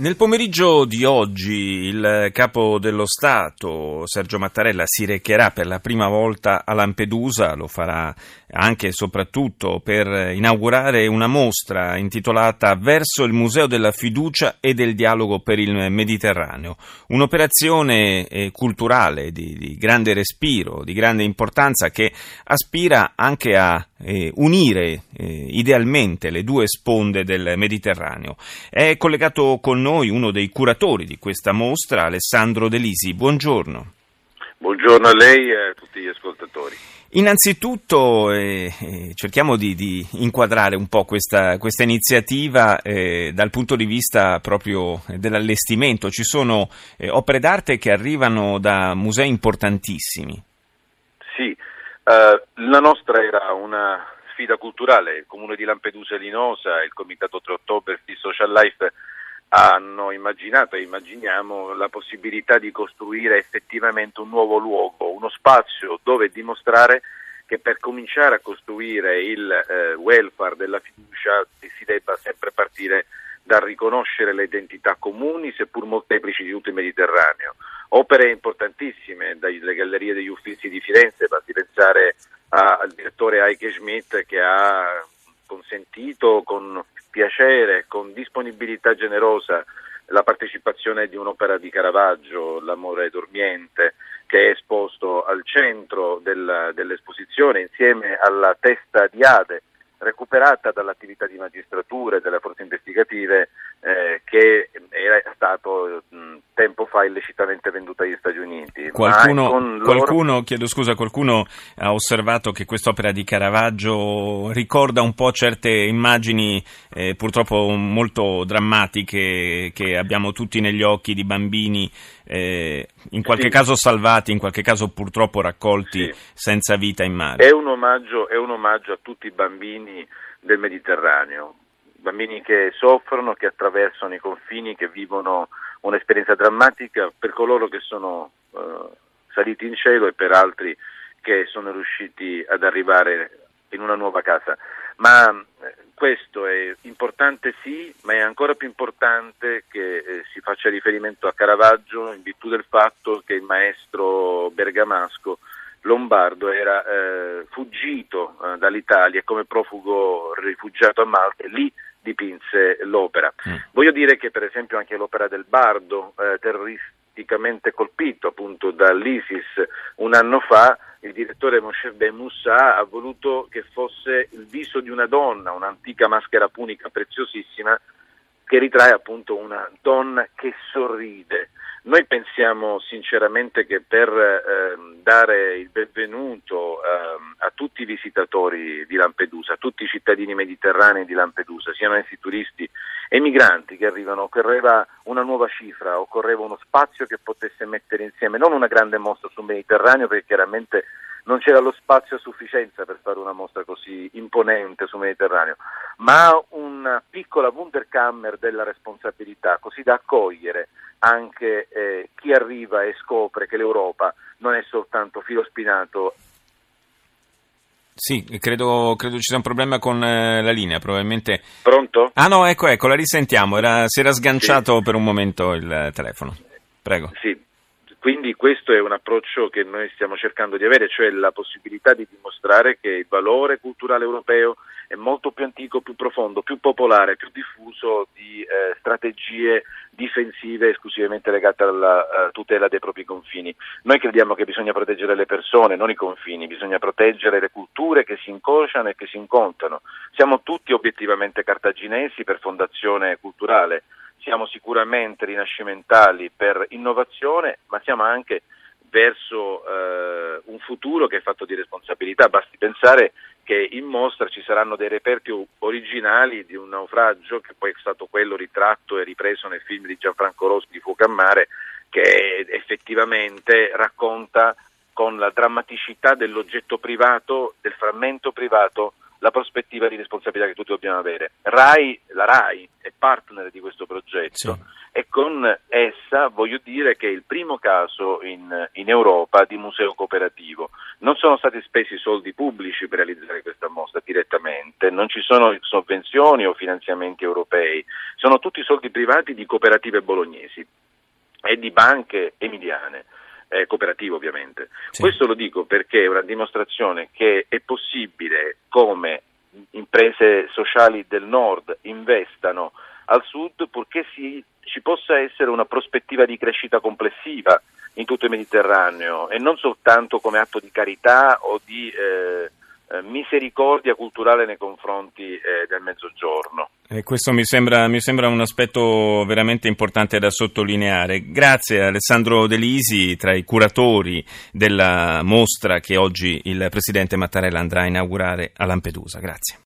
Nel pomeriggio di oggi il capo dello Stato, Sergio Mattarella, si recherà per la prima volta a Lampedusa, lo farà anche e soprattutto per inaugurare una mostra intitolata Verso il Museo della Fiducia e del Dialogo per il Mediterraneo, un'operazione eh, culturale di, di grande respiro, di grande importanza che aspira anche a eh, unire eh, idealmente le due sponde del Mediterraneo. È collegato con noi uno dei curatori di questa mostra, Alessandro Delisi. Buongiorno. Buongiorno a lei e a tutti gli ascoltatori. Innanzitutto eh, eh, cerchiamo di, di, inquadrare un po' questa, questa iniziativa eh, dal punto di vista proprio dell'allestimento. Ci sono eh, opere d'arte che arrivano da musei importantissimi. Uh, la nostra era una sfida culturale, il comune di Lampedusa e Linosa il comitato 3 ottobre di Social Life hanno immaginato e immaginiamo la possibilità di costruire effettivamente un nuovo luogo, uno spazio dove dimostrare che per cominciare a costruire il eh, welfare della fiducia si debba sempre partire dal riconoscere le identità comuni, seppur molteplici, di tutto il Mediterraneo. Opere importantissime, dalle gallerie degli Uffizi di Firenze, basti pensare a, al direttore Heike Schmidt che ha consentito con piacere, con disponibilità generosa la partecipazione di un'opera di Caravaggio, L'amore dormiente, che è esposto al centro del, dell'esposizione insieme alla testa di Ade, recuperata dall'attività di magistratura e delle forze investigative eh, che era stato mh, tempo fa illecitamente venduta agli Stati Uniti. Qualcuno, loro... qualcuno, chiedo scusa, qualcuno ha osservato che quest'opera di Caravaggio ricorda un po' certe immagini eh, purtroppo molto drammatiche che abbiamo tutti negli occhi di bambini, eh, in qualche sì. caso salvati, in qualche caso purtroppo raccolti sì. senza vita in mare. È un, omaggio, è un omaggio a tutti i bambini del Mediterraneo bambini che soffrono, che attraversano i confini, che vivono un'esperienza drammatica per coloro che sono eh, saliti in cielo e per altri che sono riusciti ad arrivare in una nuova casa. Ma eh, questo è importante sì, ma è ancora più importante che eh, si faccia riferimento a Caravaggio in virtù del fatto che il maestro bergamasco lombardo era eh, fuggito eh, dall'Italia come profugo rifugiato a Malta lì dipinse l'opera. Mm. Voglio dire che per esempio anche l'opera del Bardo, eh, terroristicamente colpito appunto dall'ISIS un anno fa, il direttore Moshe Ben Moussa ha voluto che fosse il viso di una donna, un'antica maschera punica preziosissima che ritrae appunto una donna che sorride. Noi pensiamo sinceramente che per eh, dare il benvenuto eh, a tutti i visitatori di Lampedusa, a tutti i cittadini mediterranei di Lampedusa, siano essi turisti e migranti che arrivano, occorreva una nuova cifra, occorreva uno spazio che potesse mettere insieme non una grande mostra sul Mediterraneo perché chiaramente non c'era lo spazio a sufficienza per fare una mostra così imponente sul Mediterraneo, ma una piccola Wunderkammer della responsabilità, così da accogliere anche eh, chi arriva e scopre che l'Europa non è soltanto filo spinato. Sì, credo, credo ci sia un problema con eh, la linea, probabilmente. Pronto? Ah no, ecco, ecco, la risentiamo, era, si era sganciato sì. per un momento il telefono. Prego. Sì, quindi questo è un approccio che noi stiamo cercando di avere, cioè la possibilità di dimostrare che il valore culturale europeo è molto più antico, più profondo, più popolare, più diffuso di eh, strategie difensive esclusivamente legate alla uh, tutela dei propri confini. Noi crediamo che bisogna proteggere le persone, non i confini, bisogna proteggere le culture che si incrociano e che si incontrano. Siamo tutti obiettivamente cartaginesi per fondazione culturale siamo sicuramente rinascimentali per innovazione, ma siamo anche verso eh, un futuro che è fatto di responsabilità. Basti pensare che in mostra ci saranno dei reperti originali di un naufragio che poi è stato quello ritratto e ripreso nel film di Gianfranco Rossi di Fuoco a Mare, che effettivamente racconta con la drammaticità dell'oggetto privato, del frammento privato, la prospettiva di responsabilità che tutti dobbiamo avere. RAI, la RAI è partner di questo progetto sì. e con essa voglio dire che è il primo caso in, in, Europa di museo cooperativo. Non sono stati spesi soldi pubblici per realizzare questa mostra direttamente, non ci sono sovvenzioni o finanziamenti europei, sono tutti soldi privati di cooperative bolognesi e di banche emiliane eh, cooperativo ovviamente. Sì. Questo lo dico perché è una dimostrazione che è possibile come imprese sociali del nord investano al sud purché si, ci possa essere una prospettiva di crescita complessiva in tutto il Mediterraneo e non soltanto come atto di carità o di eh, misericordia culturale nei confronti eh, del Mezzogiorno. E questo mi sembra, mi sembra, un aspetto veramente importante da sottolineare. Grazie Alessandro Delisi, tra i curatori della mostra che oggi il Presidente Mattarella andrà a inaugurare a Lampedusa. Grazie.